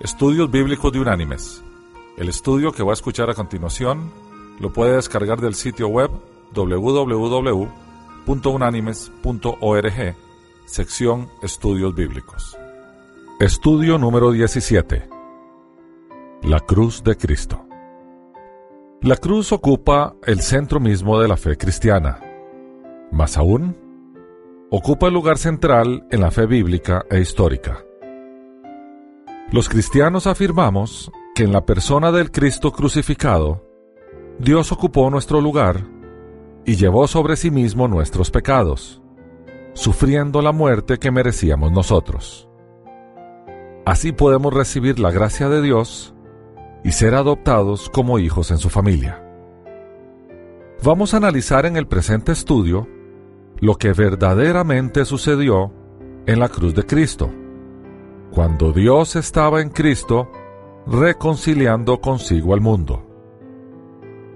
Estudios Bíblicos de Unánimes. El estudio que va a escuchar a continuación lo puede descargar del sitio web www.unánimes.org, sección Estudios Bíblicos. Estudio número 17. La cruz de Cristo. La cruz ocupa el centro mismo de la fe cristiana. Más aún, ocupa el lugar central en la fe bíblica e histórica. Los cristianos afirmamos que en la persona del Cristo crucificado, Dios ocupó nuestro lugar y llevó sobre sí mismo nuestros pecados, sufriendo la muerte que merecíamos nosotros. Así podemos recibir la gracia de Dios y ser adoptados como hijos en su familia. Vamos a analizar en el presente estudio lo que verdaderamente sucedió en la cruz de Cristo cuando Dios estaba en Cristo reconciliando consigo al mundo.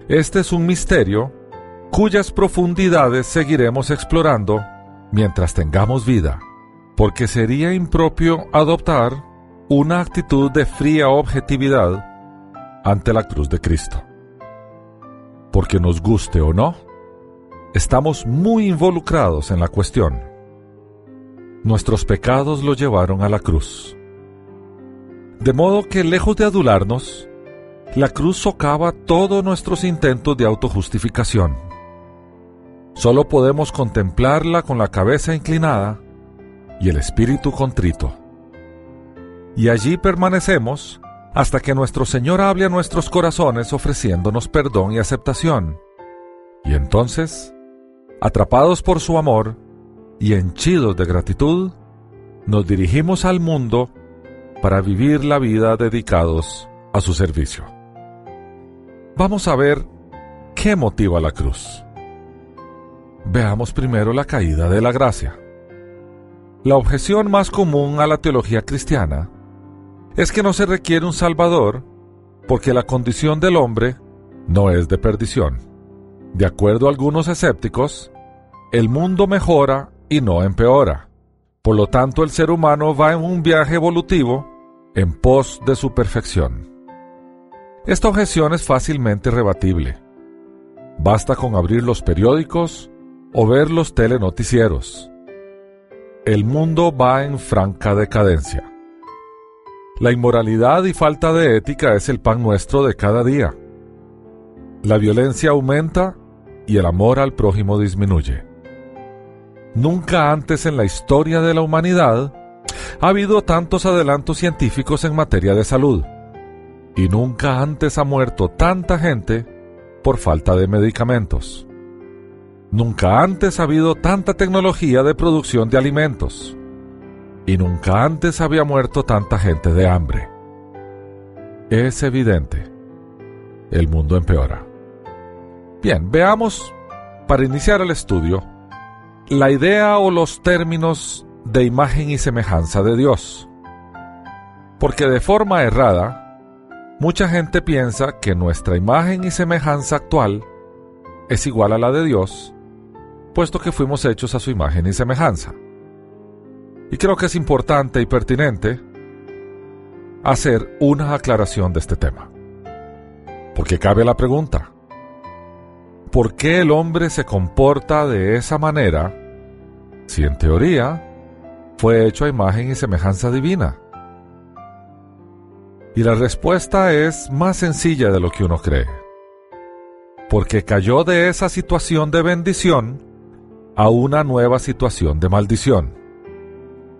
Este es un misterio cuyas profundidades seguiremos explorando mientras tengamos vida, porque sería impropio adoptar una actitud de fría objetividad ante la cruz de Cristo. Porque nos guste o no, estamos muy involucrados en la cuestión nuestros pecados lo llevaron a la cruz. De modo que, lejos de adularnos, la cruz socava todos nuestros intentos de autojustificación. Solo podemos contemplarla con la cabeza inclinada y el espíritu contrito. Y allí permanecemos hasta que nuestro Señor hable a nuestros corazones ofreciéndonos perdón y aceptación. Y entonces, atrapados por su amor, y henchidos de gratitud, nos dirigimos al mundo para vivir la vida dedicados a su servicio. Vamos a ver qué motiva la cruz. Veamos primero la caída de la gracia. La objeción más común a la teología cristiana es que no se requiere un Salvador porque la condición del hombre no es de perdición. De acuerdo a algunos escépticos, el mundo mejora y no empeora. Por lo tanto, el ser humano va en un viaje evolutivo en pos de su perfección. Esta objeción es fácilmente rebatible. Basta con abrir los periódicos o ver los telenoticieros. El mundo va en franca decadencia. La inmoralidad y falta de ética es el pan nuestro de cada día. La violencia aumenta y el amor al prójimo disminuye. Nunca antes en la historia de la humanidad ha habido tantos adelantos científicos en materia de salud. Y nunca antes ha muerto tanta gente por falta de medicamentos. Nunca antes ha habido tanta tecnología de producción de alimentos. Y nunca antes había muerto tanta gente de hambre. Es evidente. El mundo empeora. Bien, veamos, para iniciar el estudio, la idea o los términos de imagen y semejanza de Dios. Porque de forma errada, mucha gente piensa que nuestra imagen y semejanza actual es igual a la de Dios, puesto que fuimos hechos a su imagen y semejanza. Y creo que es importante y pertinente hacer una aclaración de este tema. Porque cabe la pregunta, ¿por qué el hombre se comporta de esa manera si en teoría fue hecho a imagen y semejanza divina? Y la respuesta es más sencilla de lo que uno cree. Porque cayó de esa situación de bendición a una nueva situación de maldición.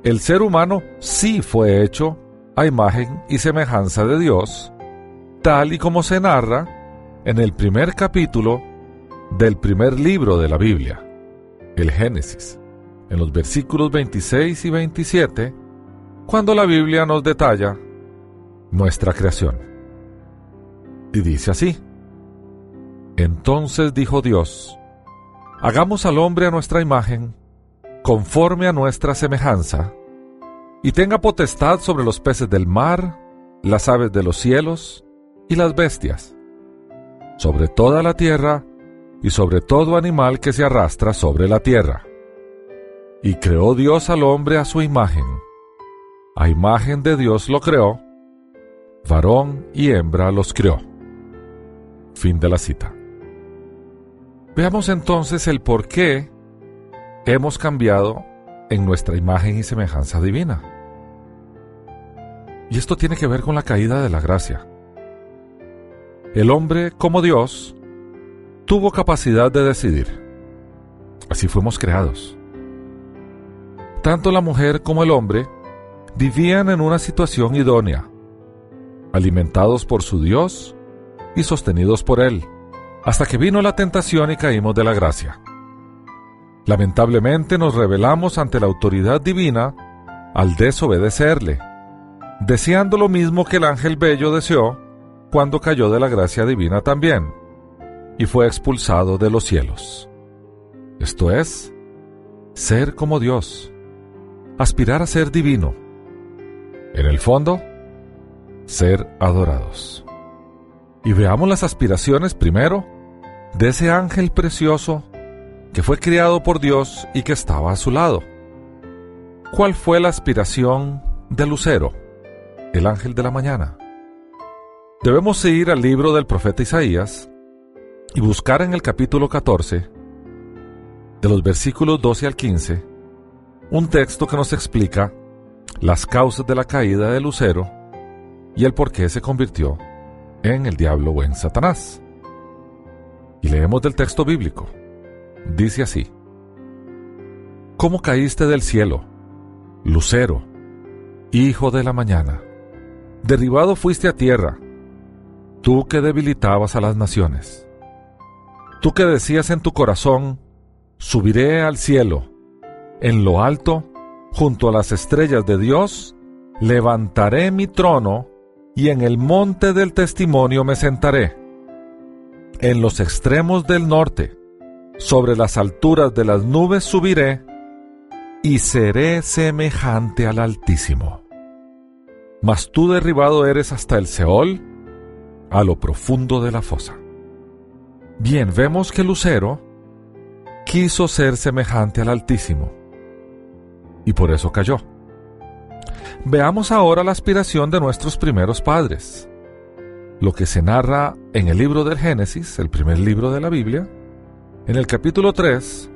El ser humano sí fue hecho a imagen y semejanza de Dios, tal y como se narra en el primer capítulo del primer libro de la Biblia, el Génesis en los versículos 26 y 27, cuando la Biblia nos detalla nuestra creación. Y dice así, Entonces dijo Dios, Hagamos al hombre a nuestra imagen, conforme a nuestra semejanza, y tenga potestad sobre los peces del mar, las aves de los cielos y las bestias, sobre toda la tierra y sobre todo animal que se arrastra sobre la tierra. Y creó Dios al hombre a su imagen. A imagen de Dios lo creó, varón y hembra los crió. Fin de la cita. Veamos entonces el por qué hemos cambiado en nuestra imagen y semejanza divina. Y esto tiene que ver con la caída de la gracia. El hombre, como Dios, tuvo capacidad de decidir. Así fuimos creados. Tanto la mujer como el hombre vivían en una situación idónea, alimentados por su Dios y sostenidos por Él, hasta que vino la tentación y caímos de la gracia. Lamentablemente nos rebelamos ante la autoridad divina al desobedecerle, deseando lo mismo que el ángel bello deseó cuando cayó de la gracia divina también, y fue expulsado de los cielos. Esto es, ser como Dios, aspirar a ser divino. En el fondo, ser adorados. Y veamos las aspiraciones primero de ese ángel precioso que fue criado por Dios y que estaba a su lado. ¿Cuál fue la aspiración de Lucero, el ángel de la mañana? Debemos ir al libro del profeta Isaías y buscar en el capítulo 14, de los versículos 12 al 15, un texto que nos explica las causas de la caída de Lucero y el por qué se convirtió en el diablo o en Satanás. Y leemos del texto bíblico. Dice así, ¿Cómo caíste del cielo, lucero, hijo de la mañana? Derribado fuiste a tierra, tú que debilitabas a las naciones. Tú que decías en tu corazón, subiré al cielo, en lo alto, junto a las estrellas de Dios, levantaré mi trono y en el monte del testimonio me sentaré. En los extremos del norte, sobre las alturas de las nubes subiré y seré semejante al Altísimo. Mas tú derribado eres hasta el Seol, a lo profundo de la fosa. Bien, vemos que Lucero quiso ser semejante al Altísimo y por eso cayó. Veamos ahora la aspiración de nuestros primeros padres, lo que se narra en el libro del Génesis, el primer libro de la Biblia, en el capítulo 3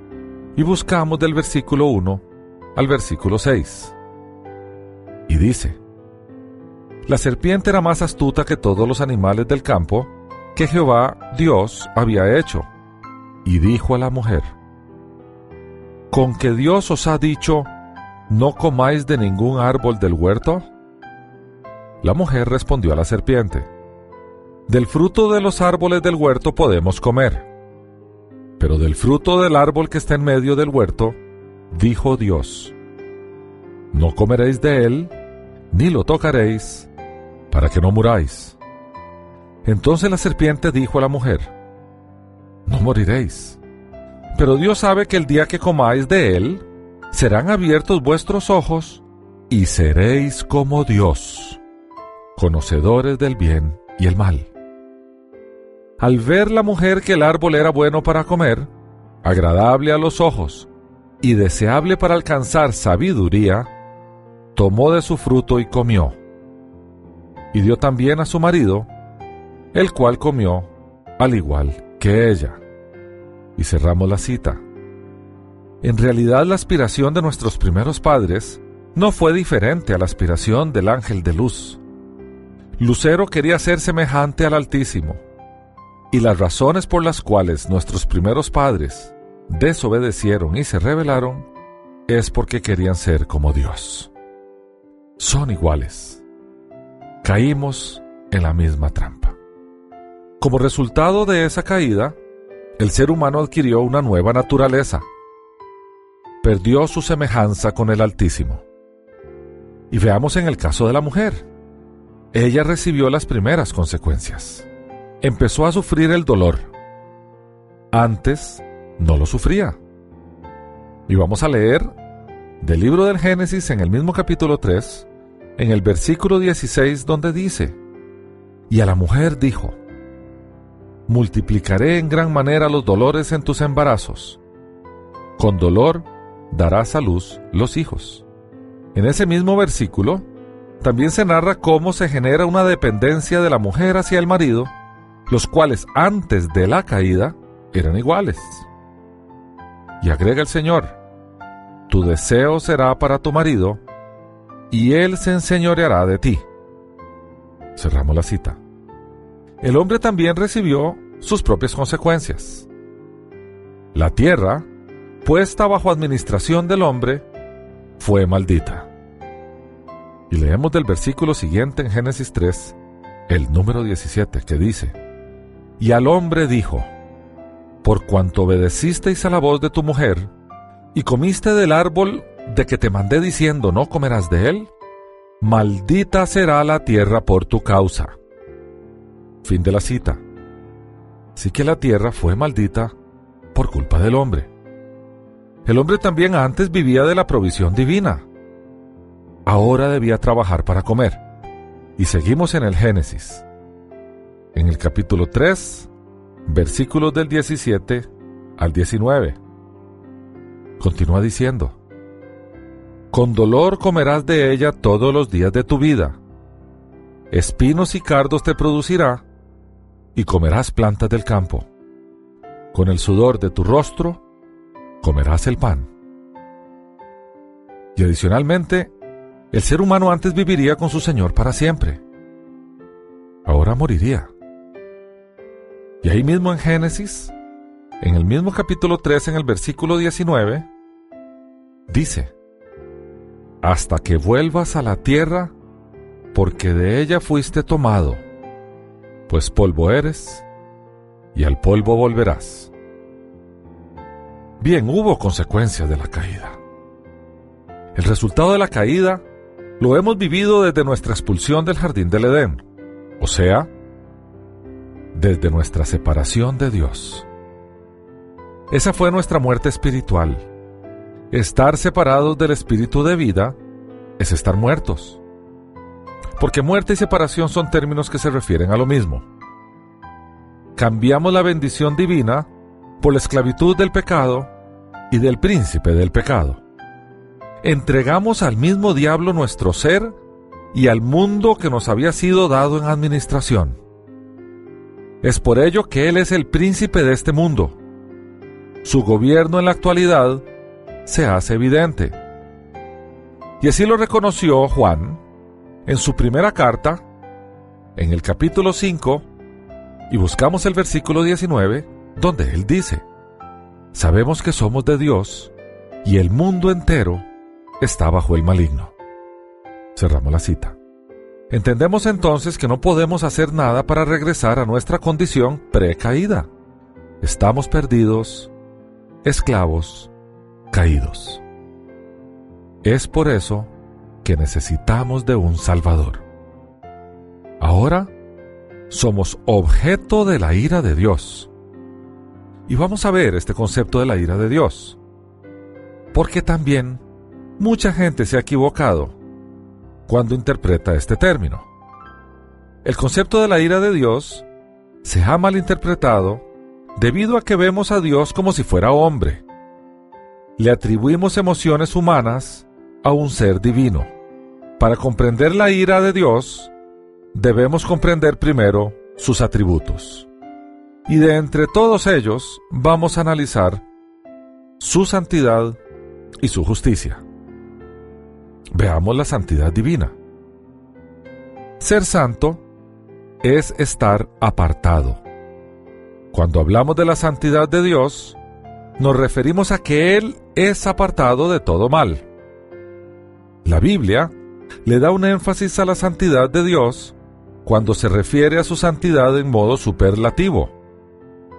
y buscamos del versículo 1 al versículo 6. Y dice, La serpiente era más astuta que todos los animales del campo que Jehová Dios había hecho, y dijo a la mujer, ¿Con que Dios os ha dicho, no comáis de ningún árbol del huerto? La mujer respondió a la serpiente, Del fruto de los árboles del huerto podemos comer pero del fruto del árbol que está en medio del huerto, dijo Dios, no comeréis de él, ni lo tocaréis, para que no muráis. Entonces la serpiente dijo a la mujer, no moriréis. Pero Dios sabe que el día que comáis de él, serán abiertos vuestros ojos, y seréis como Dios, conocedores del bien y el mal. Al ver la mujer que el árbol era bueno para comer, agradable a los ojos y deseable para alcanzar sabiduría, tomó de su fruto y comió. Y dio también a su marido, el cual comió al igual que ella. Y cerramos la cita. En realidad la aspiración de nuestros primeros padres no fue diferente a la aspiración del ángel de luz. Lucero quería ser semejante al Altísimo y las razones por las cuales nuestros primeros padres desobedecieron y se rebelaron es porque querían ser como Dios. Son iguales. Caímos en la misma trampa. Como resultado de esa caída, el ser humano adquirió una nueva naturaleza. Perdió su semejanza con el Altísimo. Y veamos en el caso de la mujer. Ella recibió las primeras consecuencias empezó a sufrir el dolor. Antes no lo sufría. Y vamos a leer del libro del Génesis en el mismo capítulo 3, en el versículo 16 donde dice, y a la mujer dijo, multiplicaré en gran manera los dolores en tus embarazos. Con dolor darás a luz los hijos. En ese mismo versículo también se narra cómo se genera una dependencia de la mujer hacia el marido, los cuales antes de la caída eran iguales. Y agrega el Señor, tu deseo será para tu marido, y él se enseñoreará de ti. Cerramos la cita. El hombre también recibió sus propias consecuencias. La tierra, puesta bajo administración del hombre, fue maldita. Y leemos del versículo siguiente en Génesis 3, el número 17, que dice, Y al hombre dijo, Por cuanto obedecisteis a la voz de tu mujer, y comiste del árbol de que te mandé diciendo, no comerás de él, maldita será la tierra por tu causa. Fin de la cita. Sí que la tierra fue maldita por culpa del hombre. El hombre también antes vivía de la provisión divina ahora debía trabajar para comer. Y seguimos en el Génesis. En el capítulo 3, versículos del 17 al 19. Continúa diciendo, Con dolor comerás de ella todos los días de tu vida. Espinos y cardos te producirá, y comerás plantas del campo. Con el sudor de tu rostro comerás el pan. Y adicionalmente, el ser humano antes viviría con su Señor para siempre. Ahora moriría. Y ahí mismo en Génesis, en el mismo capítulo 3, en el versículo 19, dice, Hasta que vuelvas a la tierra, porque de ella fuiste tomado, pues polvo eres, y al polvo volverás. Bien, hubo consecuencias de la caída. El resultado de la caída lo hemos vivido desde nuestra expulsión del jardín del Edén, o sea, desde nuestra separación de Dios. Esa fue nuestra muerte espiritual. Estar separados del espíritu de vida es estar muertos. Porque muerte y separación son términos que se refieren a lo mismo. Cambiamos la bendición divina por la esclavitud del pecado y del príncipe del pecado entregamos al mismo diablo nuestro ser y al mundo que nos había sido dado en administración. Es por ello que Él es el príncipe de este mundo. Su gobierno en la actualidad se hace evidente. Y así lo reconoció Juan en su primera carta, en el capítulo 5, y buscamos el versículo 19, donde Él dice, Sabemos que somos de Dios, y el mundo entero está bajo el maligno. Cerramos la cita. Entendemos entonces que no podemos hacer nada para regresar a nuestra condición precaída. Estamos perdidos, esclavos, caídos. Es por eso que necesitamos de un Salvador. Ahora somos objeto de la ira de Dios. Y vamos a ver este concepto de la ira de Dios. Porque también Mucha gente se ha equivocado cuando interpreta este término. El concepto de la ira de Dios se ha malinterpretado debido a que vemos a Dios como si fuera hombre. Le atribuimos emociones humanas a un ser divino. Para comprender la ira de Dios, debemos comprender primero sus atributos. Y de entre todos ellos vamos a analizar su santidad y su justicia. Veamos la santidad divina. Ser santo es estar apartado. Cuando hablamos de la santidad de Dios, nos referimos a que Él es apartado de todo mal. La Biblia le da un énfasis a la santidad de Dios cuando se refiere a su santidad en modo superlativo.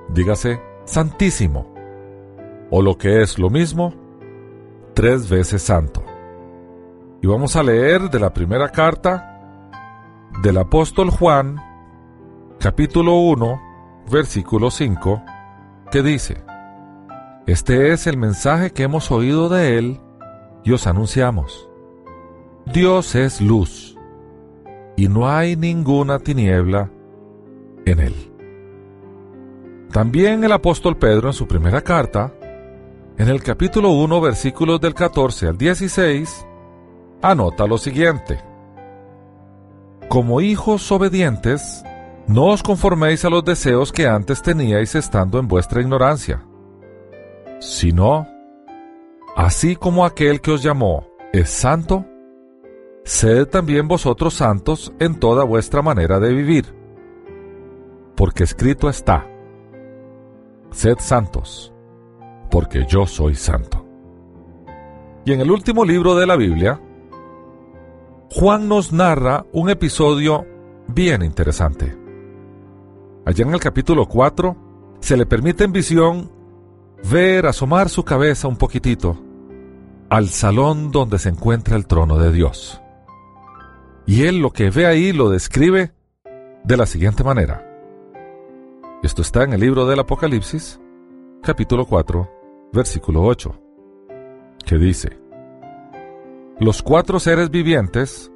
Dígase, santísimo. O lo que es lo mismo, tres veces santo. Y vamos a leer de la primera carta del apóstol Juan, capítulo 1, versículo 5, que dice, Este es el mensaje que hemos oído de él y os anunciamos. Dios es luz, y no hay ninguna tiniebla en él. También el apóstol Pedro en su primera carta, en el capítulo 1, versículos del 14 al 16, anota lo siguiente. como hijos obedientes, no os conforméis a los deseos que antes teníais estando en vuestra ignorancia, sino, así como aquel que os llamó es santo, sed también vosotros santos en toda vuestra manera de vivir. Porque escrito está, sed santos, porque yo soy santo. Y en el último libro de la Biblia, Juan nos narra un episodio bien interesante. Allá en el capítulo 4 se le permite en visión ver asomar su cabeza un poquitito al salón donde se encuentra el trono de Dios. Y él lo que ve ahí lo describe de la siguiente manera. Esto está en el libro del Apocalipsis, capítulo 4, versículo 8, que dice, Los cuatro seres vivientes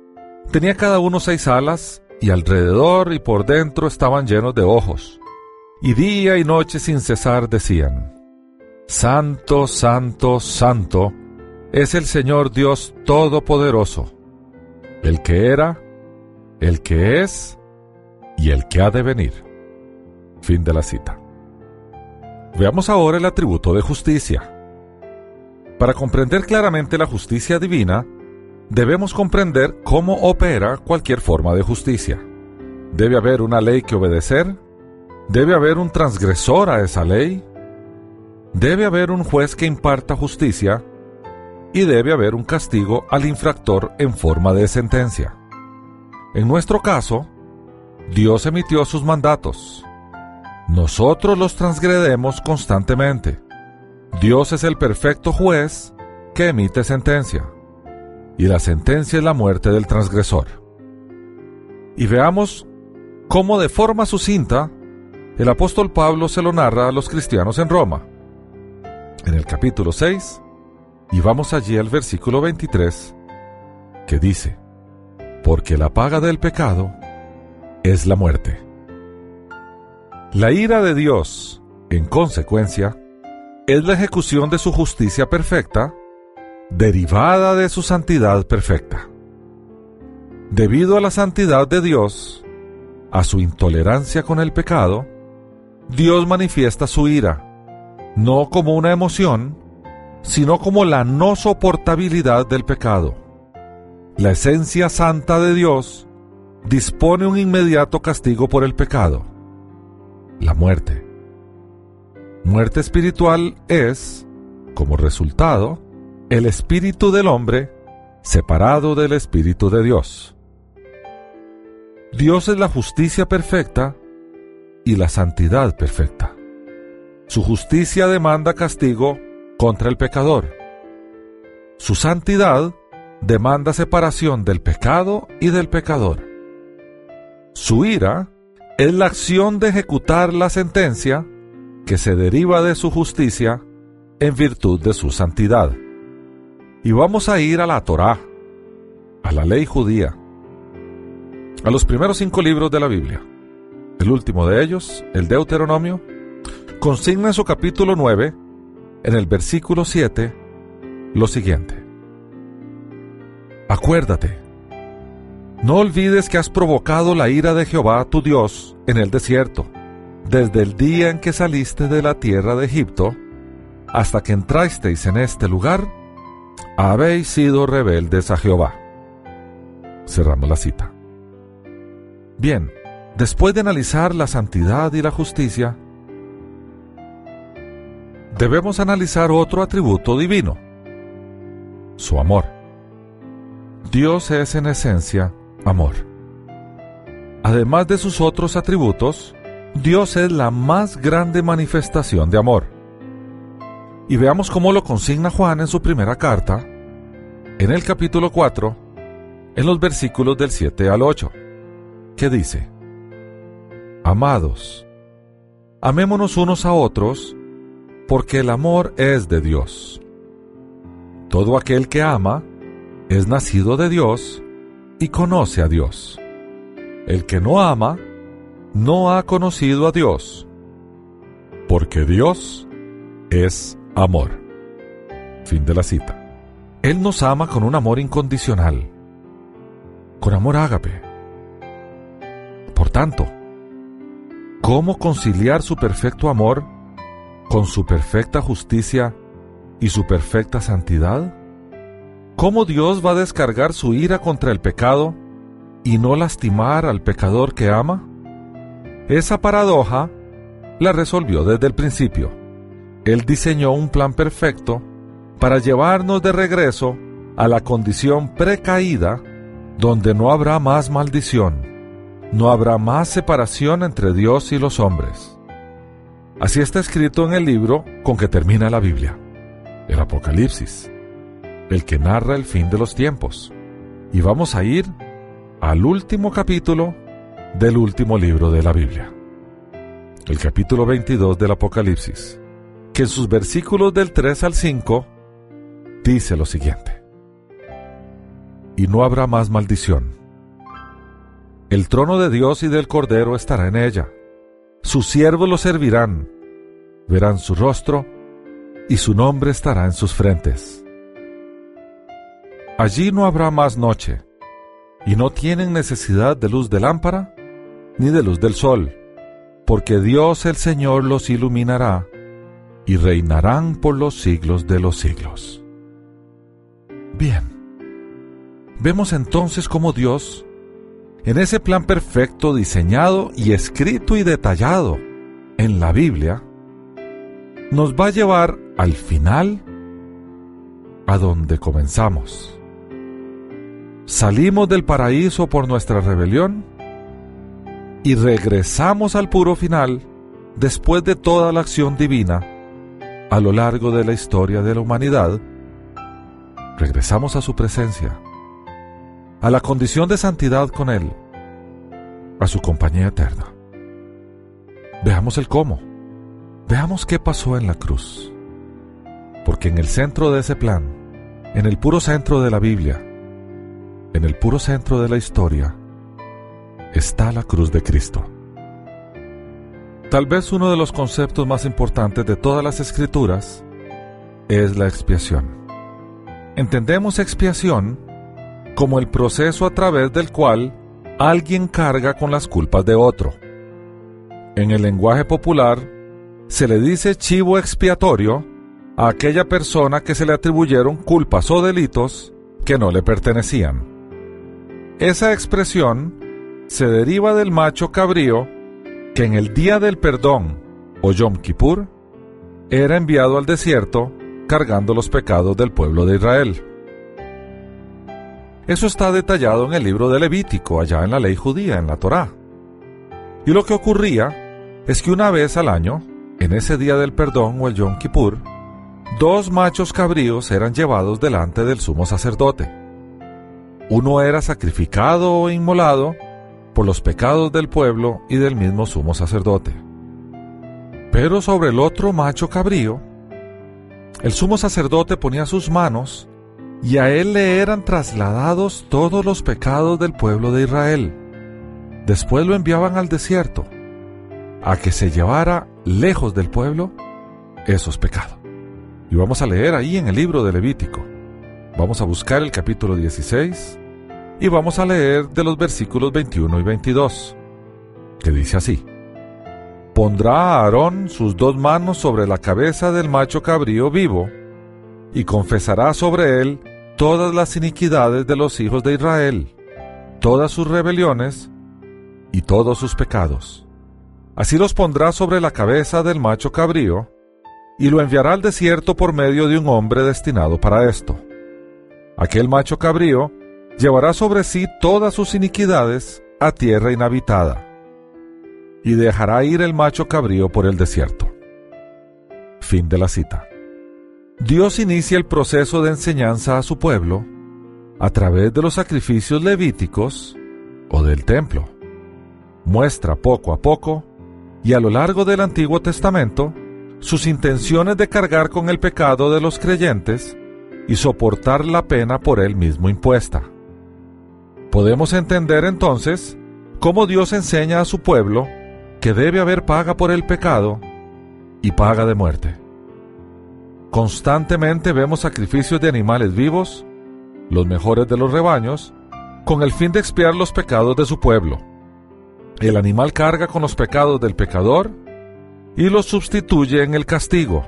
tenía cada uno seis alas y alrededor y por dentro estaban llenos de ojos, y día y noche sin cesar decían, Santo, Santo, Santo, es el Señor Dios Todopoderoso el que era, el que es y el que ha de venir. Fin de la cita. Veamos ahora el atributo de justicia. Para comprender claramente la justicia divina, debemos comprender cómo opera cualquier forma de justicia. Debe haber una ley que obedecer, debe haber un transgresor a esa ley, debe haber un juez que imparta justicia y debe haber un castigo al infractor en forma de sentencia. En nuestro caso, Dios emitió sus mandatos. Nosotros los transgredemos constantemente. Dios es el perfecto juez que emite sentencia. Y la sentencia es la muerte del transgresor. Y veamos cómo de forma sucinta el apóstol Pablo se lo narra a los cristianos en Roma. En el capítulo 6, y vamos allí al versículo 23, que dice, porque la paga del pecado es la muerte. La ira de Dios, en consecuencia, es la ejecución de su justicia perfecta, derivada de su santidad perfecta. Debido a la santidad de Dios, a su intolerancia con el pecado, Dios manifiesta su ira, no como una emoción, sino como la no soportabilidad del pecado. La esencia santa de Dios dispone un inmediato castigo por el pecado, la muerte. Muerte espiritual es, como resultado, el espíritu del hombre separado del espíritu de Dios. Dios es la justicia perfecta y la santidad perfecta. Su justicia demanda castigo contra el pecador. Su santidad demanda separación del pecado y del pecador. Su ira es la acción de ejecutar la sentencia que se deriva de su justicia en virtud de su santidad. Y vamos a ir a la Torá, a la ley judía, a los primeros cinco libros de la Biblia. El último de ellos, el Deuteronomio, consigna en su capítulo 9 en el versículo 7 lo siguiente. Acuérdate, no olvides que has provocado la ira de Jehová tu Dios en el desierto, desde el día en que saliste de la tierra de Egipto, hasta que entrasteis en este lugar, habéis sido rebeldes a Jehová. Cerramos la cita. Bien, después de analizar la santidad y la justicia, debemos analizar otro atributo divino, su amor. Dios es en esencia amor. Además de sus otros atributos, Dios es la más grande manifestación de amor. Y veamos cómo lo consigna Juan en su primera carta, en el capítulo 4, en los versículos del 7 al 8, que dice, Amados, amémonos unos a otros, porque el amor es de Dios. Todo aquel que ama es nacido de Dios y conoce a Dios. El que no ama no ha conocido a Dios, porque Dios es amor. Fin de la cita. Él nos ama con un amor incondicional, con amor ágape, Por tanto, ¿cómo conciliar su perfecto amor con su perfecta justicia y su perfecta santidad? ¿Cómo Dios va a descargar su ira contra el pecado y no lastimar al pecador que ama? Esa paradoja la resolvió desde el principio. Él diseñó un plan perfecto para llevarnos de regreso a la condición precaída donde no habrá más maldición, no habrá más separación entre Dios y los hombres. Así está escrito en el libro con que termina la Biblia, el Apocalipsis, el que narra el fin de los tiempos. Y vamos a ir al último capítulo del último libro de la Biblia, el capítulo 22 del Apocalipsis, que en sus versículos del 3 al 5 dice lo siguiente. Y no habrá más maldición. El trono de Dios y del Cordero estará en ella sus siervos lo servirán, verán su rostro y su nombre estará en sus frentes. Allí no habrá más noche, y no tienen necesidad de luz de lámpara ni de luz del sol, porque Dios el Señor los iluminará y reinarán por los siglos de los siglos. Bien, vemos entonces cómo Dios en ese plan perfecto diseñado y escrito y detallado en la Biblia, nos va a llevar al final a donde comenzamos. Salimos del paraíso por nuestra rebelión y regresamos al puro final después de toda la acción divina a lo largo de la historia de la humanidad. Regresamos a su presencia a la condición de santidad con Él, a su compañía eterna. Veamos el cómo. Veamos qué pasó en la cruz. Porque en el centro de ese plan, en el puro centro de la Biblia, en el puro centro de la historia, está la cruz de Cristo. Tal vez uno de los conceptos más importantes de todas las escrituras es la expiación. Entendemos expiación como el proceso a través del cual alguien carga con las culpas de otro. En el lenguaje popular, se le dice chivo expiatorio a aquella persona que se le atribuyeron culpas o delitos que no le pertenecían. Esa expresión se deriva del macho cabrío que en el día del perdón o Yom Kippur era enviado al desierto cargando los pecados del pueblo de Israel. Eso está detallado en el libro de Levítico, allá en la ley judía, en la Torá. Y lo que ocurría es que una vez al año, en ese día del perdón o el Yom Kippur, dos machos cabríos eran llevados delante del sumo sacerdote. Uno era sacrificado o inmolado por los pecados del pueblo y del mismo sumo sacerdote. Pero sobre el otro macho cabrío, el sumo sacerdote ponía sus manos y a él le eran trasladados todos los pecados del pueblo de Israel. Después lo enviaban al desierto, a que se llevara lejos del pueblo esos pecados. Y vamos a leer ahí en el libro de Levítico. Vamos a buscar el capítulo 16 y vamos a leer de los versículos 21 y 22, que dice así. Pondrá a Aarón sus dos manos sobre la cabeza del macho cabrío vivo, y confesará sobre él todas las iniquidades de los hijos de Israel, todas sus rebeliones y todos sus pecados. Así los pondrá sobre la cabeza del macho cabrío, y lo enviará al desierto por medio de un hombre destinado para esto. Aquel macho cabrío llevará sobre sí todas sus iniquidades a tierra inhabitada, y dejará ir el macho cabrío por el desierto. Fin de la cita. Dios inicia el proceso de enseñanza a su pueblo a través de los sacrificios levíticos o del templo. Muestra poco a poco y a lo largo del Antiguo Testamento sus intenciones de cargar con el pecado de los creyentes y soportar la pena por él mismo impuesta. Podemos entender entonces cómo Dios enseña a su pueblo que debe haber paga por el pecado y paga de muerte. Constantemente vemos sacrificios de animales vivos, los mejores de los rebaños, con el fin de expiar los pecados de su pueblo. El animal carga con los pecados del pecador y los sustituye en el castigo.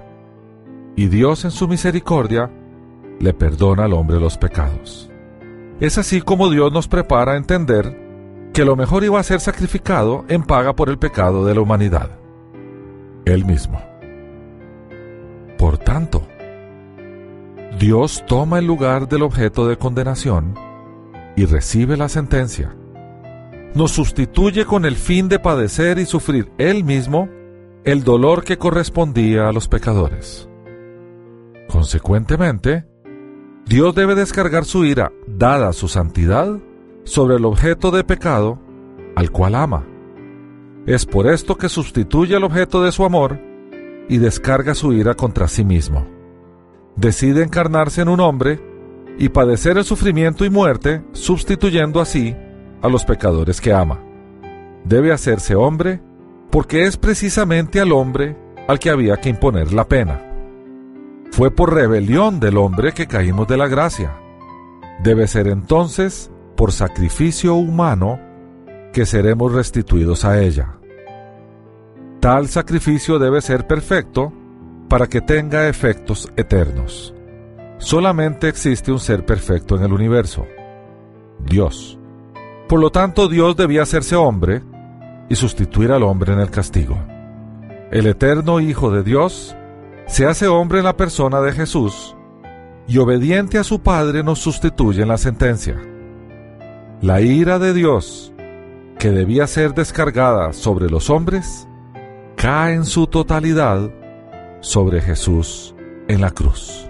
Y Dios en su misericordia le perdona al hombre los pecados. Es así como Dios nos prepara a entender que lo mejor iba a ser sacrificado en paga por el pecado de la humanidad. Él mismo. Por tanto, Dios toma el lugar del objeto de condenación y recibe la sentencia. Nos sustituye con el fin de padecer y sufrir Él mismo el dolor que correspondía a los pecadores. Consecuentemente, Dios debe descargar su ira, dada su santidad, sobre el objeto de pecado al cual ama. Es por esto que sustituye al objeto de su amor y descarga su ira contra sí mismo. Decide encarnarse en un hombre y padecer el sufrimiento y muerte, sustituyendo así a los pecadores que ama. Debe hacerse hombre porque es precisamente al hombre al que había que imponer la pena. Fue por rebelión del hombre que caímos de la gracia. Debe ser entonces por sacrificio humano que seremos restituidos a ella. Tal sacrificio debe ser perfecto para que tenga efectos eternos. Solamente existe un ser perfecto en el universo, Dios. Por lo tanto, Dios debía hacerse hombre y sustituir al hombre en el castigo. El eterno Hijo de Dios se hace hombre en la persona de Jesús y obediente a su Padre nos sustituye en la sentencia. La ira de Dios, que debía ser descargada sobre los hombres, cae en su totalidad sobre Jesús en la cruz.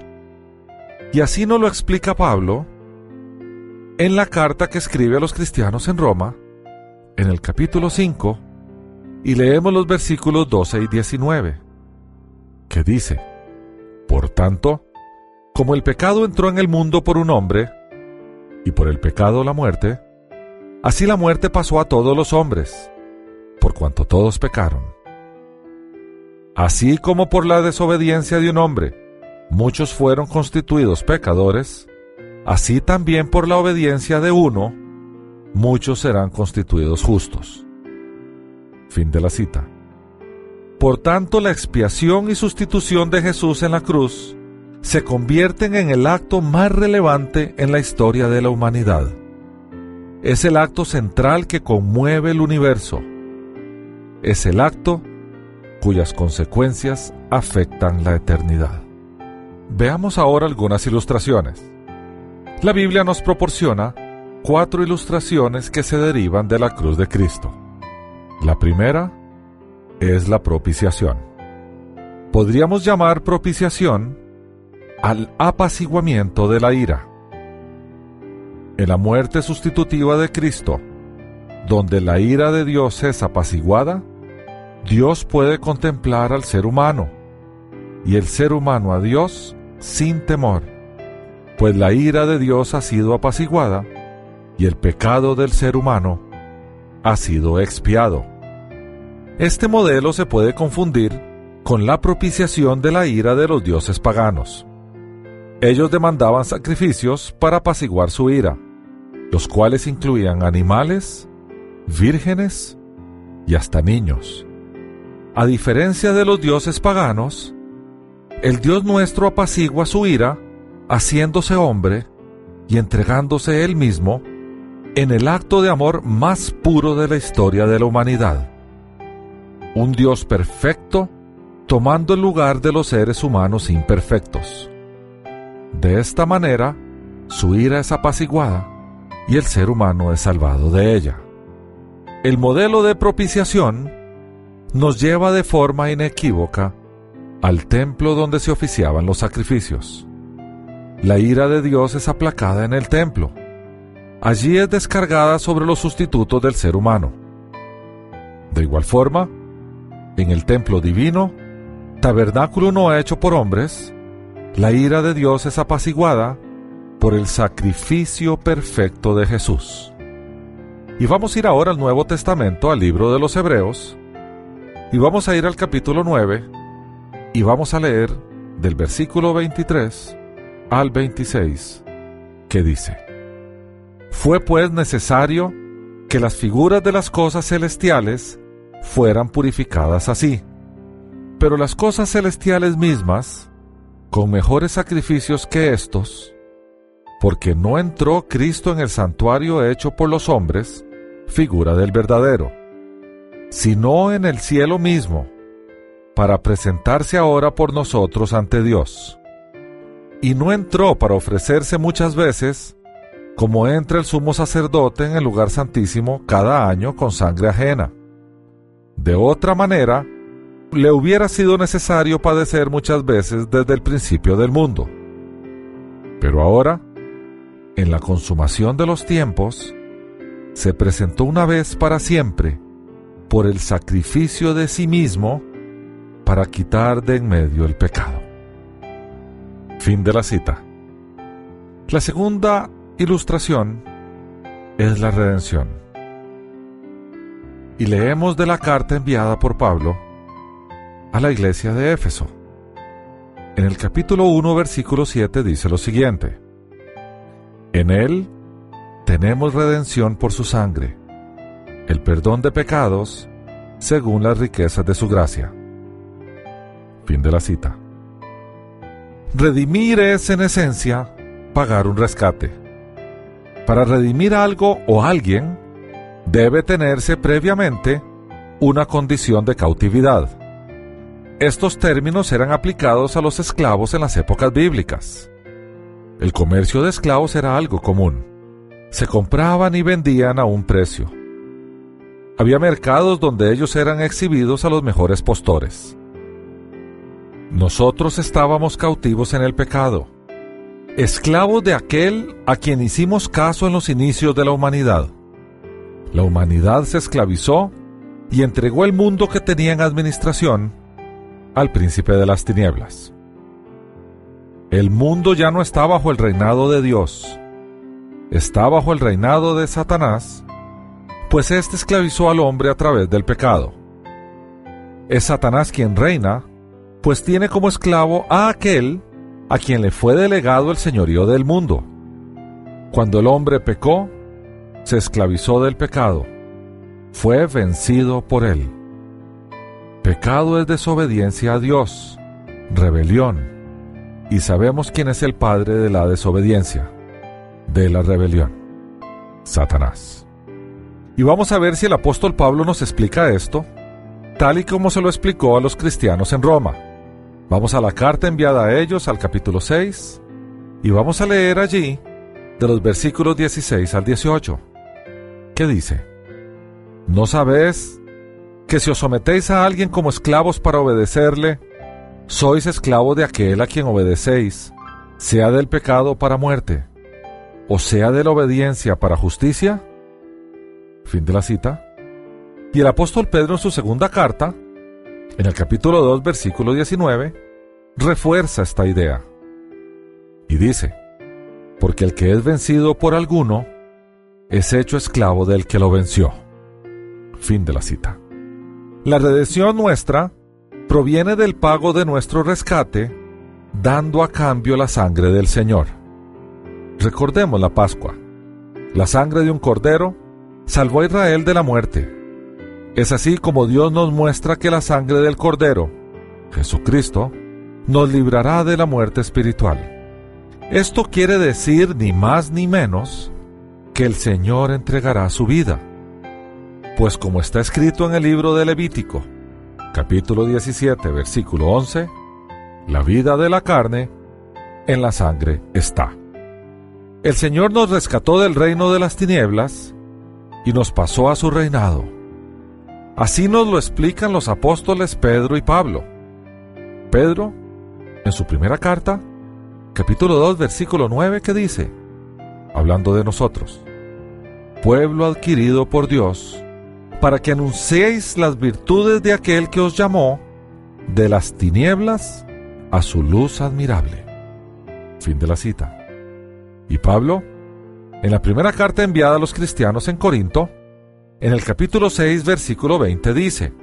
Y así nos lo explica Pablo en la carta que escribe a los cristianos en Roma, en el capítulo 5, y leemos los versículos 12 y 19 que dice, Por tanto, como el pecado entró en el mundo por un hombre, y por el pecado la muerte, así la muerte pasó a todos los hombres, por cuanto todos pecaron. Así como por la desobediencia de un hombre muchos fueron constituidos pecadores, así también por la obediencia de uno muchos serán constituidos justos. Fin de la cita. Por tanto, la expiación y sustitución de Jesús en la cruz se convierten en el acto más relevante en la historia de la humanidad. Es el acto central que conmueve el universo. Es el acto cuyas consecuencias afectan la eternidad. Veamos ahora algunas ilustraciones. La Biblia nos proporciona cuatro ilustraciones que se derivan de la cruz de Cristo. La primera es la propiciación. Podríamos llamar propiciación al apaciguamiento de la ira. En la muerte sustitutiva de Cristo, donde la ira de Dios es apaciguada, Dios puede contemplar al ser humano y el ser humano a Dios sin temor, pues la ira de Dios ha sido apaciguada y el pecado del ser humano ha sido expiado. Este modelo se puede confundir con la propiciación de la ira de los dioses paganos. Ellos demandaban sacrificios para apaciguar su ira, los cuales incluían animales, vírgenes y hasta niños. A diferencia de los dioses paganos, el Dios nuestro apacigua su ira haciéndose hombre y entregándose él mismo en el acto de amor más puro de la historia de la humanidad un Dios perfecto tomando el lugar de los seres humanos imperfectos. De esta manera, su ira es apaciguada y el ser humano es salvado de ella. El modelo de propiciación nos lleva de forma inequívoca al templo donde se oficiaban los sacrificios. La ira de Dios es aplacada en el templo. Allí es descargada sobre los sustitutos del ser humano. De igual forma, en el templo divino, tabernáculo no hecho por hombres, la ira de Dios es apaciguada por el sacrificio perfecto de Jesús. Y vamos a ir ahora al Nuevo Testamento, al libro de los Hebreos, y vamos a ir al capítulo 9, y vamos a leer del versículo 23 al 26, que dice, Fue pues necesario que las figuras de las cosas celestiales fueran purificadas así. Pero las cosas celestiales mismas, con mejores sacrificios que estos, porque no entró Cristo en el santuario hecho por los hombres, figura del verdadero, sino en el cielo mismo, para presentarse ahora por nosotros ante Dios. Y no entró para ofrecerse muchas veces, como entra el sumo sacerdote en el lugar santísimo cada año con sangre ajena. De otra manera, le hubiera sido necesario padecer muchas veces desde el principio del mundo. Pero ahora, en la consumación de los tiempos, se presentó una vez para siempre por el sacrificio de sí mismo para quitar de en medio el pecado. Fin de la cita. La segunda ilustración es la redención. Y leemos de la carta enviada por Pablo a la iglesia de Éfeso. En el capítulo 1, versículo 7 dice lo siguiente. En él tenemos redención por su sangre, el perdón de pecados según las riquezas de su gracia. Fin de la cita. Redimir es en esencia pagar un rescate. Para redimir algo o alguien, debe tenerse previamente una condición de cautividad. Estos términos eran aplicados a los esclavos en las épocas bíblicas. El comercio de esclavos era algo común. Se compraban y vendían a un precio. Había mercados donde ellos eran exhibidos a los mejores postores. Nosotros estábamos cautivos en el pecado, esclavos de aquel a quien hicimos caso en los inicios de la humanidad. La humanidad se esclavizó y entregó el mundo que tenía en administración al príncipe de las tinieblas. El mundo ya no está bajo el reinado de Dios, está bajo el reinado de Satanás, pues éste esclavizó al hombre a través del pecado. Es Satanás quien reina, pues tiene como esclavo a aquel a quien le fue delegado el señorío del mundo. Cuando el hombre pecó, se esclavizó del pecado, fue vencido por él. Pecado es desobediencia a Dios, rebelión, y sabemos quién es el padre de la desobediencia, de la rebelión, Satanás. Y vamos a ver si el apóstol Pablo nos explica esto, tal y como se lo explicó a los cristianos en Roma. Vamos a la carta enviada a ellos al capítulo 6 y vamos a leer allí de los versículos 16 al 18. ¿Qué dice? ¿No sabéis que si os sometéis a alguien como esclavos para obedecerle, sois esclavos de aquel a quien obedecéis, sea del pecado para muerte, o sea de la obediencia para justicia? Fin de la cita. Y el apóstol Pedro en su segunda carta, en el capítulo 2, versículo 19, refuerza esta idea. Y dice, porque el que es vencido por alguno, es hecho esclavo del que lo venció. Fin de la cita. La redención nuestra proviene del pago de nuestro rescate, dando a cambio la sangre del Señor. Recordemos la Pascua. La sangre de un cordero salvó a Israel de la muerte. Es así como Dios nos muestra que la sangre del cordero, Jesucristo, nos librará de la muerte espiritual. Esto quiere decir ni más ni menos que el Señor entregará su vida. Pues como está escrito en el libro de Levítico, capítulo 17, versículo 11, la vida de la carne en la sangre está. El Señor nos rescató del reino de las tinieblas y nos pasó a su reinado. Así nos lo explican los apóstoles Pedro y Pablo. Pedro, en su primera carta, capítulo 2, versículo 9, que dice, hablando de nosotros, pueblo adquirido por Dios, para que anunciéis las virtudes de aquel que os llamó de las tinieblas a su luz admirable. Fin de la cita. Y Pablo, en la primera carta enviada a los cristianos en Corinto, en el capítulo 6, versículo 20 dice,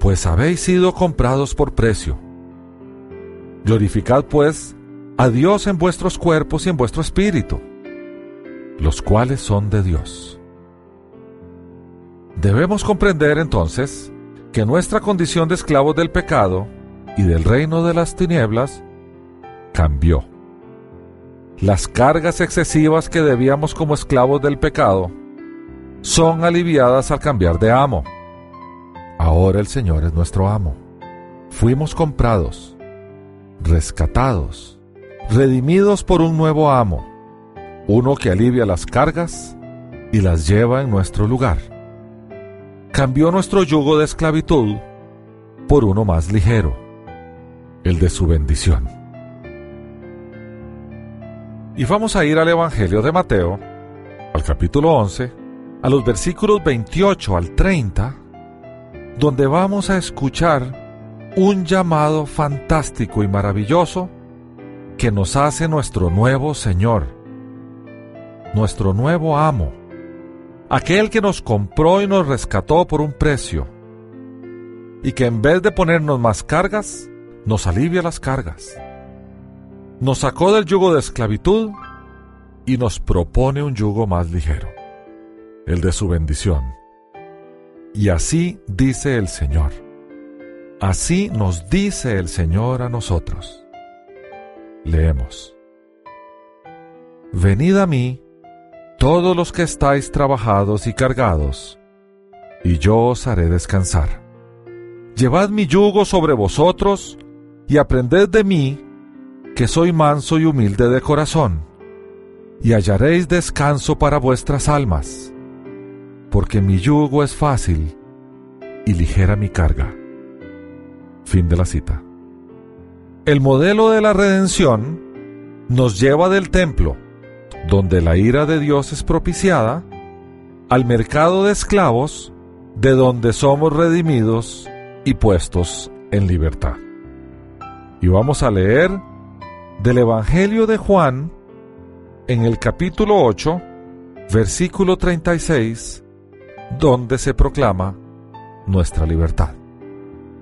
Pues habéis sido comprados por precio. Glorificad pues a Dios en vuestros cuerpos y en vuestro espíritu, los cuales son de Dios. Debemos comprender entonces que nuestra condición de esclavos del pecado y del reino de las tinieblas cambió. Las cargas excesivas que debíamos como esclavos del pecado son aliviadas al cambiar de amo. Ahora el Señor es nuestro amo. Fuimos comprados, rescatados, redimidos por un nuevo amo, uno que alivia las cargas y las lleva en nuestro lugar. Cambió nuestro yugo de esclavitud por uno más ligero, el de su bendición. Y vamos a ir al Evangelio de Mateo, al capítulo 11, a los versículos 28 al 30, donde vamos a escuchar un llamado fantástico y maravilloso que nos hace nuestro nuevo Señor, nuestro nuevo amo, aquel que nos compró y nos rescató por un precio, y que en vez de ponernos más cargas, nos alivia las cargas nos sacó del yugo de esclavitud y nos propone un yugo más ligero, el de su bendición. Y así dice el Señor. Así nos dice el Señor a nosotros. Leemos. Venid a mí, todos los que estáis trabajados y cargados, y yo os haré descansar. Llevad mi yugo sobre vosotros, y aprended de mí, que soy manso y humilde de corazón, y hallaréis descanso para vuestras almas, porque mi yugo es fácil y ligera mi carga. Fin de la cita. El modelo de la redención nos lleva del templo, donde la ira de Dios es propiciada, al mercado de esclavos, de donde somos redimidos y puestos en libertad. Y vamos a leer del Evangelio de Juan, en el capítulo 8, versículo 36, donde se proclama nuestra libertad.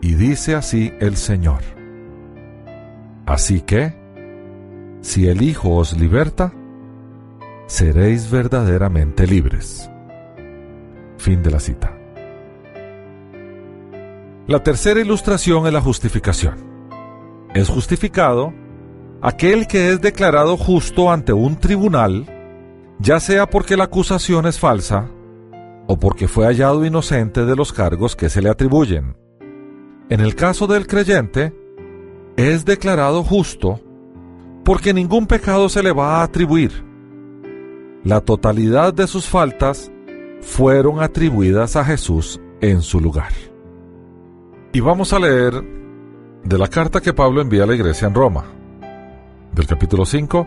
Y dice así el Señor. Así que, si el Hijo os liberta, seréis verdaderamente libres. Fin de la cita. La tercera ilustración es la justificación. Es justificado aquel que es declarado justo ante un tribunal, ya sea porque la acusación es falsa o porque fue hallado inocente de los cargos que se le atribuyen. En el caso del creyente, es declarado justo porque ningún pecado se le va a atribuir. La totalidad de sus faltas fueron atribuidas a Jesús en su lugar. Y vamos a leer de la carta que Pablo envía a la iglesia en Roma del capítulo 5,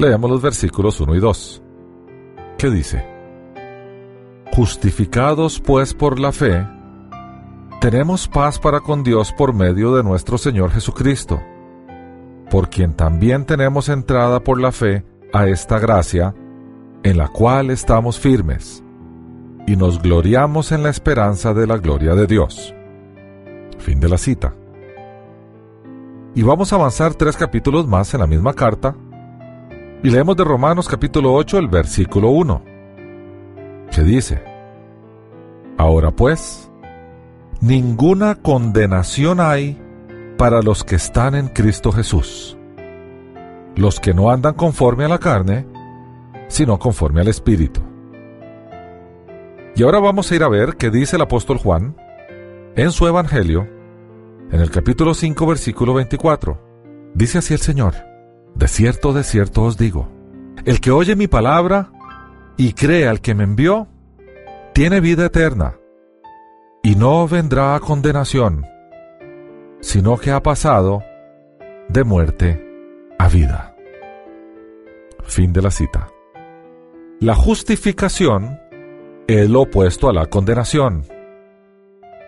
leemos los versículos 1 y 2, que dice, Justificados pues por la fe, tenemos paz para con Dios por medio de nuestro Señor Jesucristo, por quien también tenemos entrada por la fe a esta gracia, en la cual estamos firmes, y nos gloriamos en la esperanza de la gloria de Dios. Fin de la cita. Y vamos a avanzar tres capítulos más en la misma carta. Y leemos de Romanos capítulo 8 el versículo 1, que dice, Ahora pues, ninguna condenación hay para los que están en Cristo Jesús, los que no andan conforme a la carne, sino conforme al Espíritu. Y ahora vamos a ir a ver qué dice el apóstol Juan en su Evangelio en el capítulo 5, versículo 24, dice así el Señor, De cierto, de cierto os digo, el que oye mi palabra y cree al que me envió, tiene vida eterna, y no vendrá a condenación, sino que ha pasado de muerte a vida. Fin de la cita. La justificación es lo opuesto a la condenación.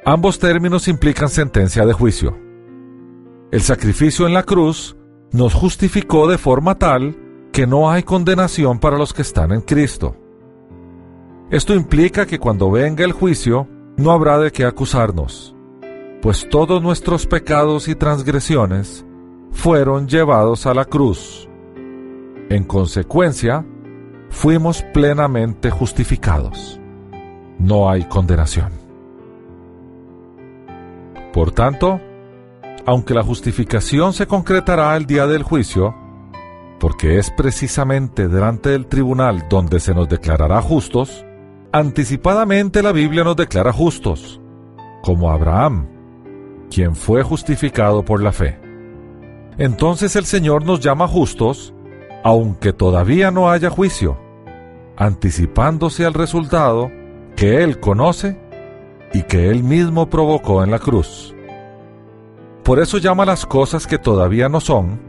Ambos términos implican sentencia de juicio. El sacrificio en la cruz nos justificó de forma tal que no hay condenación para los que están en Cristo. Esto implica que cuando venga el juicio no habrá de qué acusarnos, pues todos nuestros pecados y transgresiones fueron llevados a la cruz. En consecuencia, fuimos plenamente justificados. no hay condenación. Por tanto, aunque la justificación se concretará el día del juicio, porque es precisamente delante del tribunal donde se nos declarará justos, anticipadamente la Biblia nos declara justos, como Abraham, quien fue justificado por la fe. Entonces el Señor nos llama justos, aunque todavía no haya juicio, anticipándose al resultado que Él conoce y que Él mismo provocó en la cruz. Por eso llama las cosas que todavía no son,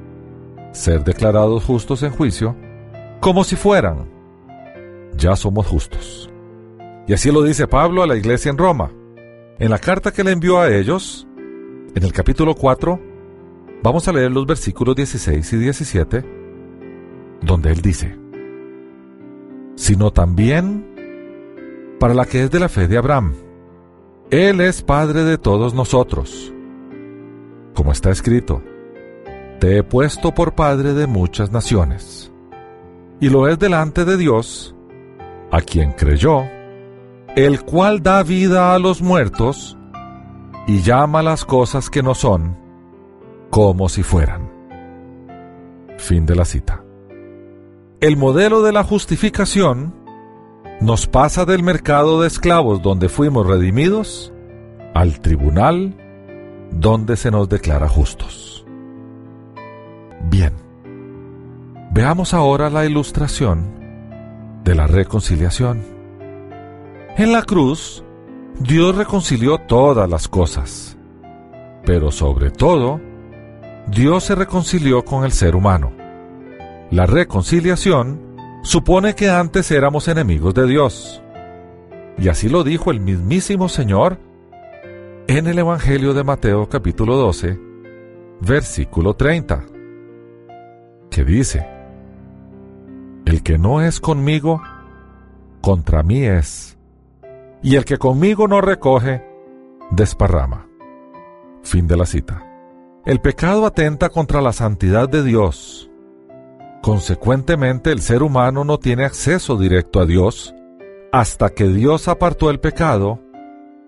ser declarados justos en juicio, como si fueran. Ya somos justos. Y así lo dice Pablo a la iglesia en Roma. En la carta que le envió a ellos, en el capítulo 4, vamos a leer los versículos 16 y 17, donde él dice, sino también para la que es de la fe de Abraham. Él es Padre de todos nosotros. Como está escrito, te he puesto por Padre de muchas naciones. Y lo es delante de Dios, a quien creyó, el cual da vida a los muertos y llama las cosas que no son como si fueran. Fin de la cita. El modelo de la justificación nos pasa del mercado de esclavos donde fuimos redimidos al tribunal donde se nos declara justos. Bien, veamos ahora la ilustración de la reconciliación. En la cruz, Dios reconcilió todas las cosas, pero sobre todo, Dios se reconcilió con el ser humano. La reconciliación supone que antes éramos enemigos de Dios. Y así lo dijo el mismísimo Señor en el Evangelio de Mateo capítulo 12, versículo 30, que dice, El que no es conmigo, contra mí es, y el que conmigo no recoge, desparrama. Fin de la cita. El pecado atenta contra la santidad de Dios. Consecuentemente, el ser humano no tiene acceso directo a Dios hasta que Dios apartó el pecado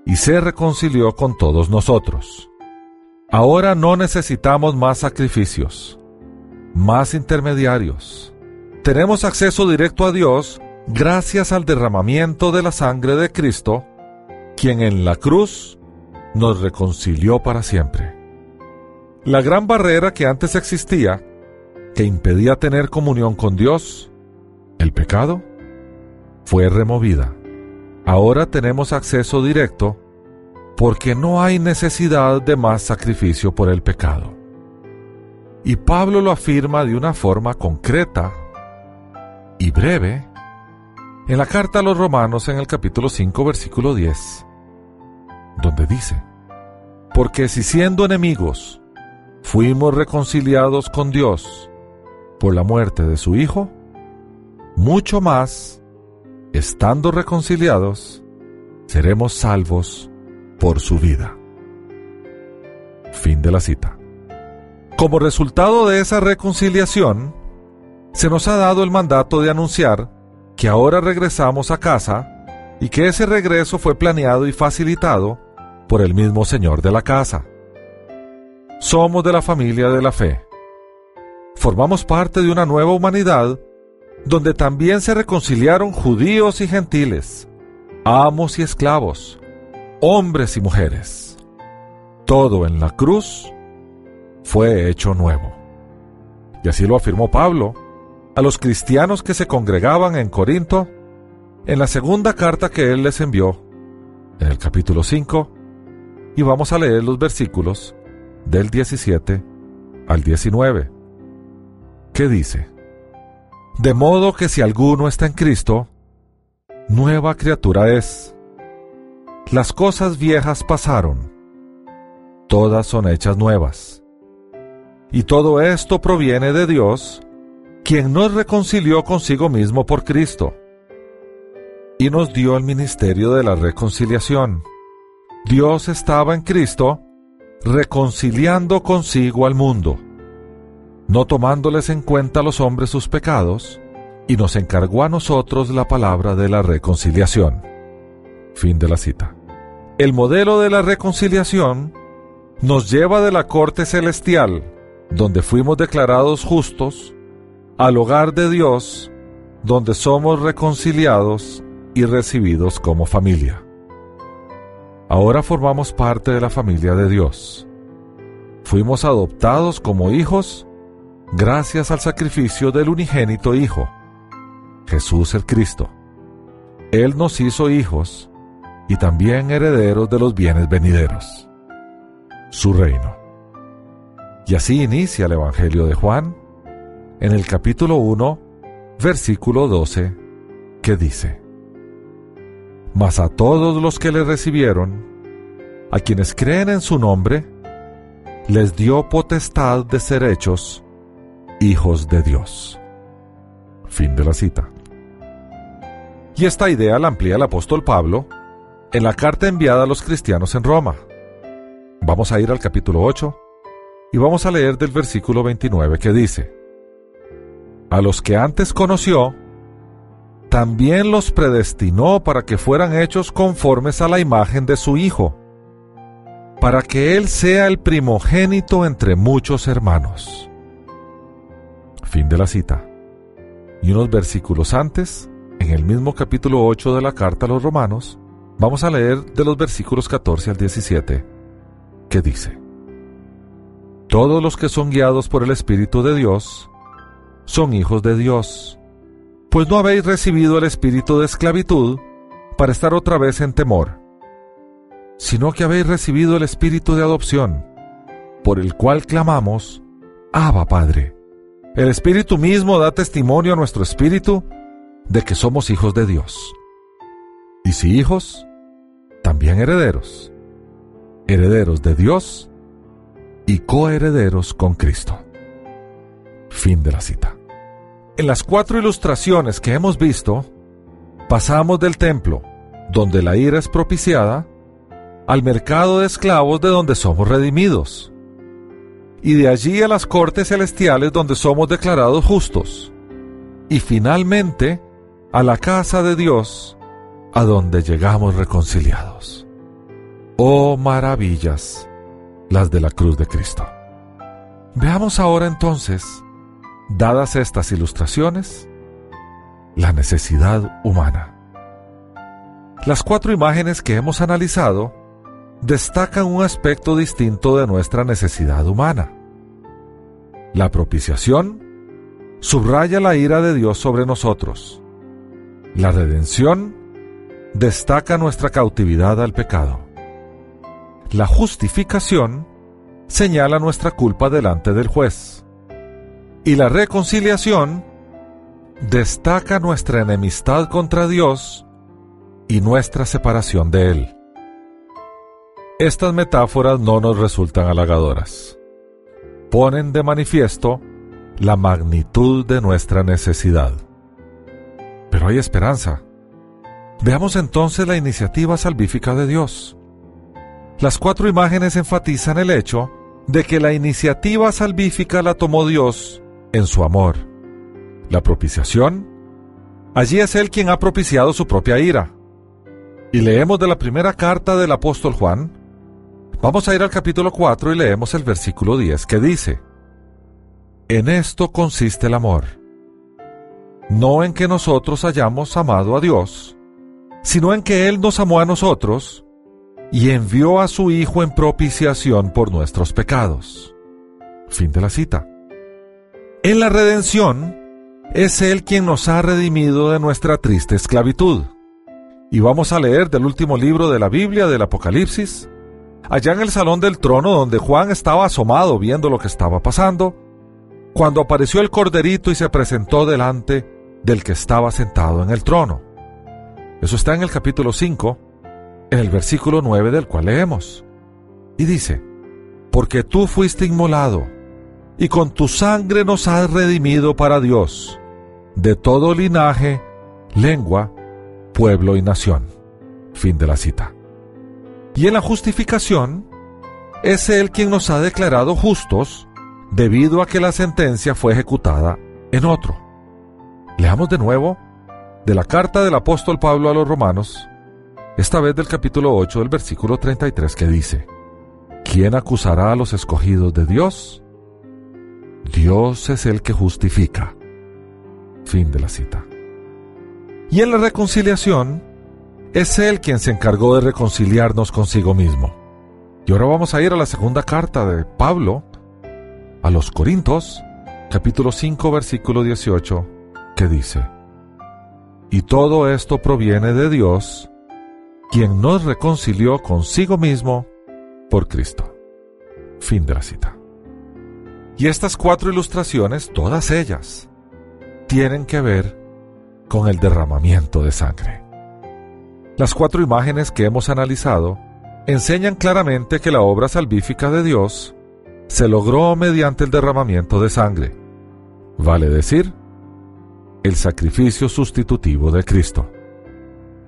y se reconcilió con todos nosotros. Ahora no necesitamos más sacrificios, más intermediarios. Tenemos acceso directo a Dios gracias al derramamiento de la sangre de Cristo, quien en la cruz nos reconcilió para siempre. La gran barrera que antes existía, que impedía tener comunión con Dios, el pecado, fue removida. Ahora tenemos acceso directo porque no hay necesidad de más sacrificio por el pecado. Y Pablo lo afirma de una forma concreta y breve en la carta a los romanos en el capítulo 5 versículo 10, donde dice, porque si siendo enemigos fuimos reconciliados con Dios por la muerte de su Hijo, mucho más, estando reconciliados, seremos salvos por su vida. Fin de la cita. Como resultado de esa reconciliación, se nos ha dado el mandato de anunciar que ahora regresamos a casa y que ese regreso fue planeado y facilitado por el mismo Señor de la casa. Somos de la familia de la fe. Formamos parte de una nueva humanidad donde también se reconciliaron judíos y gentiles, amos y esclavos, hombres y mujeres. Todo en la cruz fue hecho nuevo. Y así lo afirmó Pablo a los cristianos que se congregaban en Corinto en la segunda carta que él les envió, en el capítulo 5, y vamos a leer los versículos del 17 al 19. ¿Qué dice? De modo que si alguno está en Cristo, nueva criatura es. Las cosas viejas pasaron, todas son hechas nuevas. Y todo esto proviene de Dios, quien nos reconcilió consigo mismo por Cristo, y nos dio el ministerio de la reconciliación. Dios estaba en Cristo, reconciliando consigo al mundo, no tomándoles en cuenta a los hombres sus pecados, y nos encargó a nosotros la palabra de la reconciliación. Fin de la cita. El modelo de la reconciliación nos lleva de la corte celestial, donde fuimos declarados justos, al hogar de Dios, donde somos reconciliados y recibidos como familia. Ahora formamos parte de la familia de Dios. Fuimos adoptados como hijos gracias al sacrificio del unigénito Hijo, Jesús el Cristo. Él nos hizo hijos y también herederos de los bienes venideros, su reino. Y así inicia el Evangelio de Juan en el capítulo 1, versículo 12, que dice, mas a todos los que le recibieron, a quienes creen en su nombre, les dio potestad de ser hechos hijos de Dios. Fin de la cita. Y esta idea la amplía el apóstol Pablo en la carta enviada a los cristianos en Roma. Vamos a ir al capítulo 8 y vamos a leer del versículo 29 que dice, A los que antes conoció, también los predestinó para que fueran hechos conformes a la imagen de su Hijo, para que Él sea el primogénito entre muchos hermanos. Fin de la cita. Y unos versículos antes, en el mismo capítulo 8 de la carta a los romanos, vamos a leer de los versículos 14 al 17, que dice, Todos los que son guiados por el Espíritu de Dios, son hijos de Dios pues no habéis recibido el espíritu de esclavitud para estar otra vez en temor, sino que habéis recibido el espíritu de adopción, por el cual clamamos, Abba Padre. El espíritu mismo da testimonio a nuestro espíritu de que somos hijos de Dios. Y si hijos, también herederos, herederos de Dios y coherederos con Cristo. Fin de la cita. En las cuatro ilustraciones que hemos visto, pasamos del templo, donde la ira es propiciada, al mercado de esclavos de donde somos redimidos, y de allí a las cortes celestiales donde somos declarados justos, y finalmente a la casa de Dios, a donde llegamos reconciliados. Oh maravillas, las de la cruz de Cristo. Veamos ahora entonces Dadas estas ilustraciones, la necesidad humana. Las cuatro imágenes que hemos analizado destacan un aspecto distinto de nuestra necesidad humana. La propiciación subraya la ira de Dios sobre nosotros. La redención destaca nuestra cautividad al pecado. La justificación señala nuestra culpa delante del juez y la reconciliación destaca nuestra enemistad contra Dios y nuestra separación de Él. Estas metáforas no nos resultan halagadoras. Ponen de manifiesto la magnitud de nuestra necesidad. Pero hay esperanza. Veamos entonces la iniciativa salvífica de Dios. Las cuatro imágenes enfatizan el hecho de que la iniciativa salvífica la tomó Dios en su amor. La propiciación, allí es Él quien ha propiciado su propia ira. Y leemos de la primera carta del apóstol Juan, vamos a ir al capítulo 4 y leemos el versículo 10 que dice, En esto consiste el amor, no en que nosotros hayamos amado a Dios, sino en que Él nos amó a nosotros y envió a su Hijo en propiciación por nuestros pecados. Fin de la cita. En la redención, es Él quien nos ha redimido de nuestra triste esclavitud. Y vamos a leer del último libro de la Biblia, del Apocalipsis, allá en el salón del trono donde Juan estaba asomado viendo lo que estaba pasando, cuando apareció el corderito y se presentó delante del que estaba sentado en el trono. Eso está en el capítulo 5, en el versículo 9 del cual leemos. Y dice, porque tú fuiste inmolado y con tu sangre nos has redimido para Dios, de todo linaje, lengua, pueblo y nación. Fin de la cita. Y en la justificación, es Él quien nos ha declarado justos debido a que la sentencia fue ejecutada en otro. Leamos de nuevo de la carta del apóstol Pablo a los romanos, esta vez del capítulo 8 del versículo 33 que dice, ¿quién acusará a los escogidos de Dios? Dios es el que justifica. Fin de la cita. Y en la reconciliación, es Él quien se encargó de reconciliarnos consigo mismo. Y ahora vamos a ir a la segunda carta de Pablo a los Corintios, capítulo 5, versículo 18, que dice, Y todo esto proviene de Dios, quien nos reconcilió consigo mismo por Cristo. Fin de la cita. Y estas cuatro ilustraciones, todas ellas, tienen que ver con el derramamiento de sangre. Las cuatro imágenes que hemos analizado enseñan claramente que la obra salvífica de Dios se logró mediante el derramamiento de sangre, vale decir, el sacrificio sustitutivo de Cristo.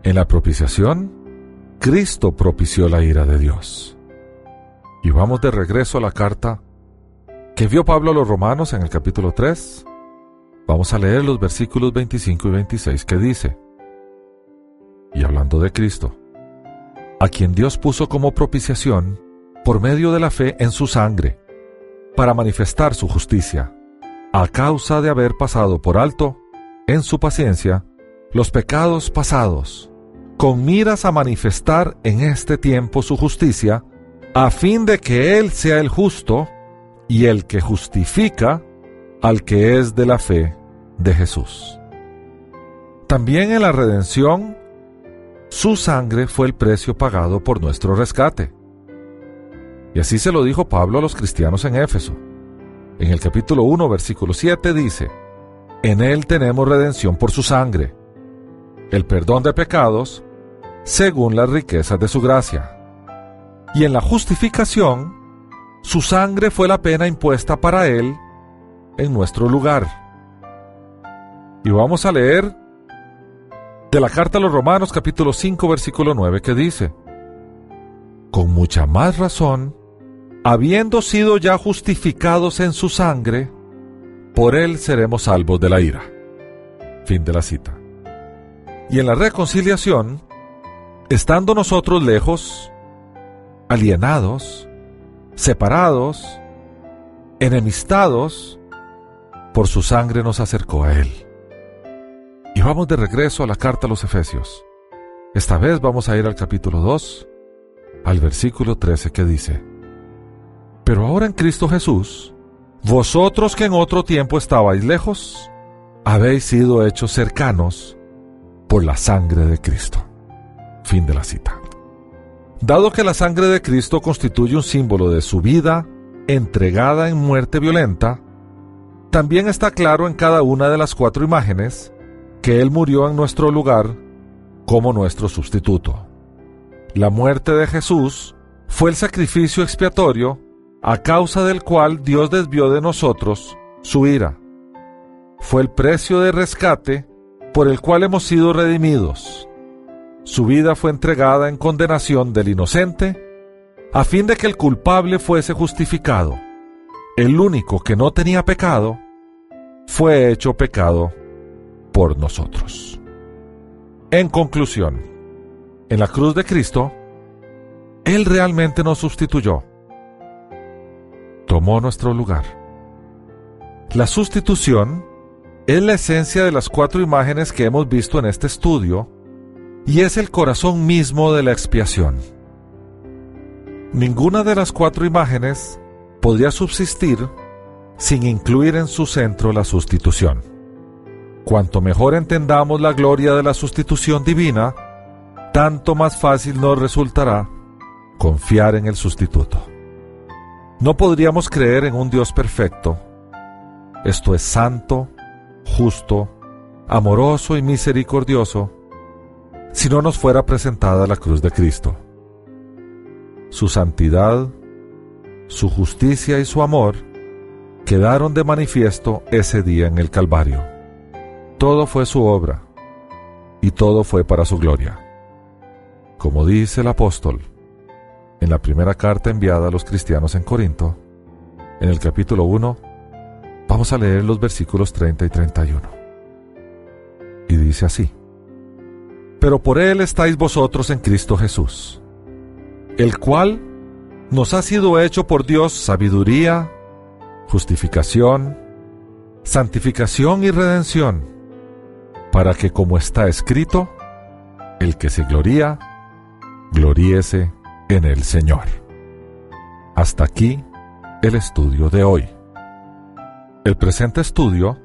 En la propiciación, Cristo propició la ira de Dios. Y vamos de regreso a la carta que vio Pablo a los romanos en el capítulo 3. Vamos a leer los versículos 25 y 26 que dice, y hablando de Cristo, a quien Dios puso como propiciación por medio de la fe en su sangre, para manifestar su justicia, a causa de haber pasado por alto, en su paciencia, los pecados pasados, con miras a manifestar en este tiempo su justicia, a fin de que Él sea el justo y el que justifica al que es de la fe de Jesús. También en la redención su sangre fue el precio pagado por nuestro rescate. Y así se lo dijo Pablo a los cristianos en Éfeso. En el capítulo 1, versículo 7 dice, En Él tenemos redención por su sangre, el perdón de pecados, según las riquezas de su gracia. Y en la justificación, su sangre fue la pena impuesta para Él en nuestro lugar. Y vamos a leer de la carta a los Romanos capítulo 5 versículo 9 que dice, Con mucha más razón, habiendo sido ya justificados en su sangre, por él seremos salvos de la ira. Fin de la cita. Y en la reconciliación, estando nosotros lejos, alienados, separados, enemistados, por su sangre nos acercó a él. Vamos de regreso a la carta a los Efesios. Esta vez vamos a ir al capítulo 2, al versículo 13 que dice, Pero ahora en Cristo Jesús, vosotros que en otro tiempo estabais lejos, habéis sido hechos cercanos por la sangre de Cristo. Fin de la cita. Dado que la sangre de Cristo constituye un símbolo de su vida entregada en muerte violenta, también está claro en cada una de las cuatro imágenes que Él murió en nuestro lugar como nuestro sustituto. La muerte de Jesús fue el sacrificio expiatorio a causa del cual Dios desvió de nosotros su ira. Fue el precio de rescate por el cual hemos sido redimidos. Su vida fue entregada en condenación del inocente a fin de que el culpable fuese justificado. El único que no tenía pecado fue hecho pecado por nosotros. En conclusión, en la cruz de Cristo, Él realmente nos sustituyó. Tomó nuestro lugar. La sustitución es la esencia de las cuatro imágenes que hemos visto en este estudio y es el corazón mismo de la expiación. Ninguna de las cuatro imágenes podría subsistir sin incluir en su centro la sustitución. Cuanto mejor entendamos la gloria de la sustitución divina, tanto más fácil nos resultará confiar en el sustituto. No podríamos creer en un Dios perfecto. Esto es santo, justo, amoroso y misericordioso, si no nos fuera presentada la cruz de Cristo. Su santidad, su justicia y su amor quedaron de manifiesto ese día en el Calvario. Todo fue su obra y todo fue para su gloria. Como dice el apóstol en la primera carta enviada a los cristianos en Corinto, en el capítulo 1, vamos a leer los versículos 30 y 31. Y dice así, pero por Él estáis vosotros en Cristo Jesús, el cual nos ha sido hecho por Dios sabiduría, justificación, santificación y redención, para que como está escrito, el que se gloría, gloríese en el Señor. Hasta aquí el estudio de hoy. El presente estudio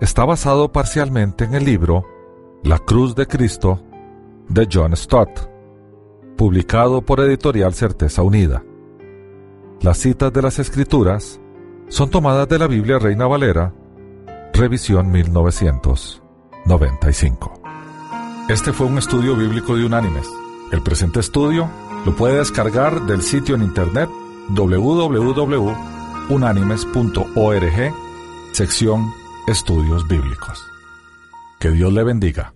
está basado parcialmente en el libro La Cruz de Cristo de John Stott, publicado por Editorial Certeza Unida. Las citas de las Escrituras son tomadas de la Biblia Reina Valera, revisión 1995. Este fue un estudio bíblico de Unánimes. El presente estudio lo puede descargar del sitio en internet www.unánimes.org, sección Estudios Bíblicos. Que Dios le bendiga.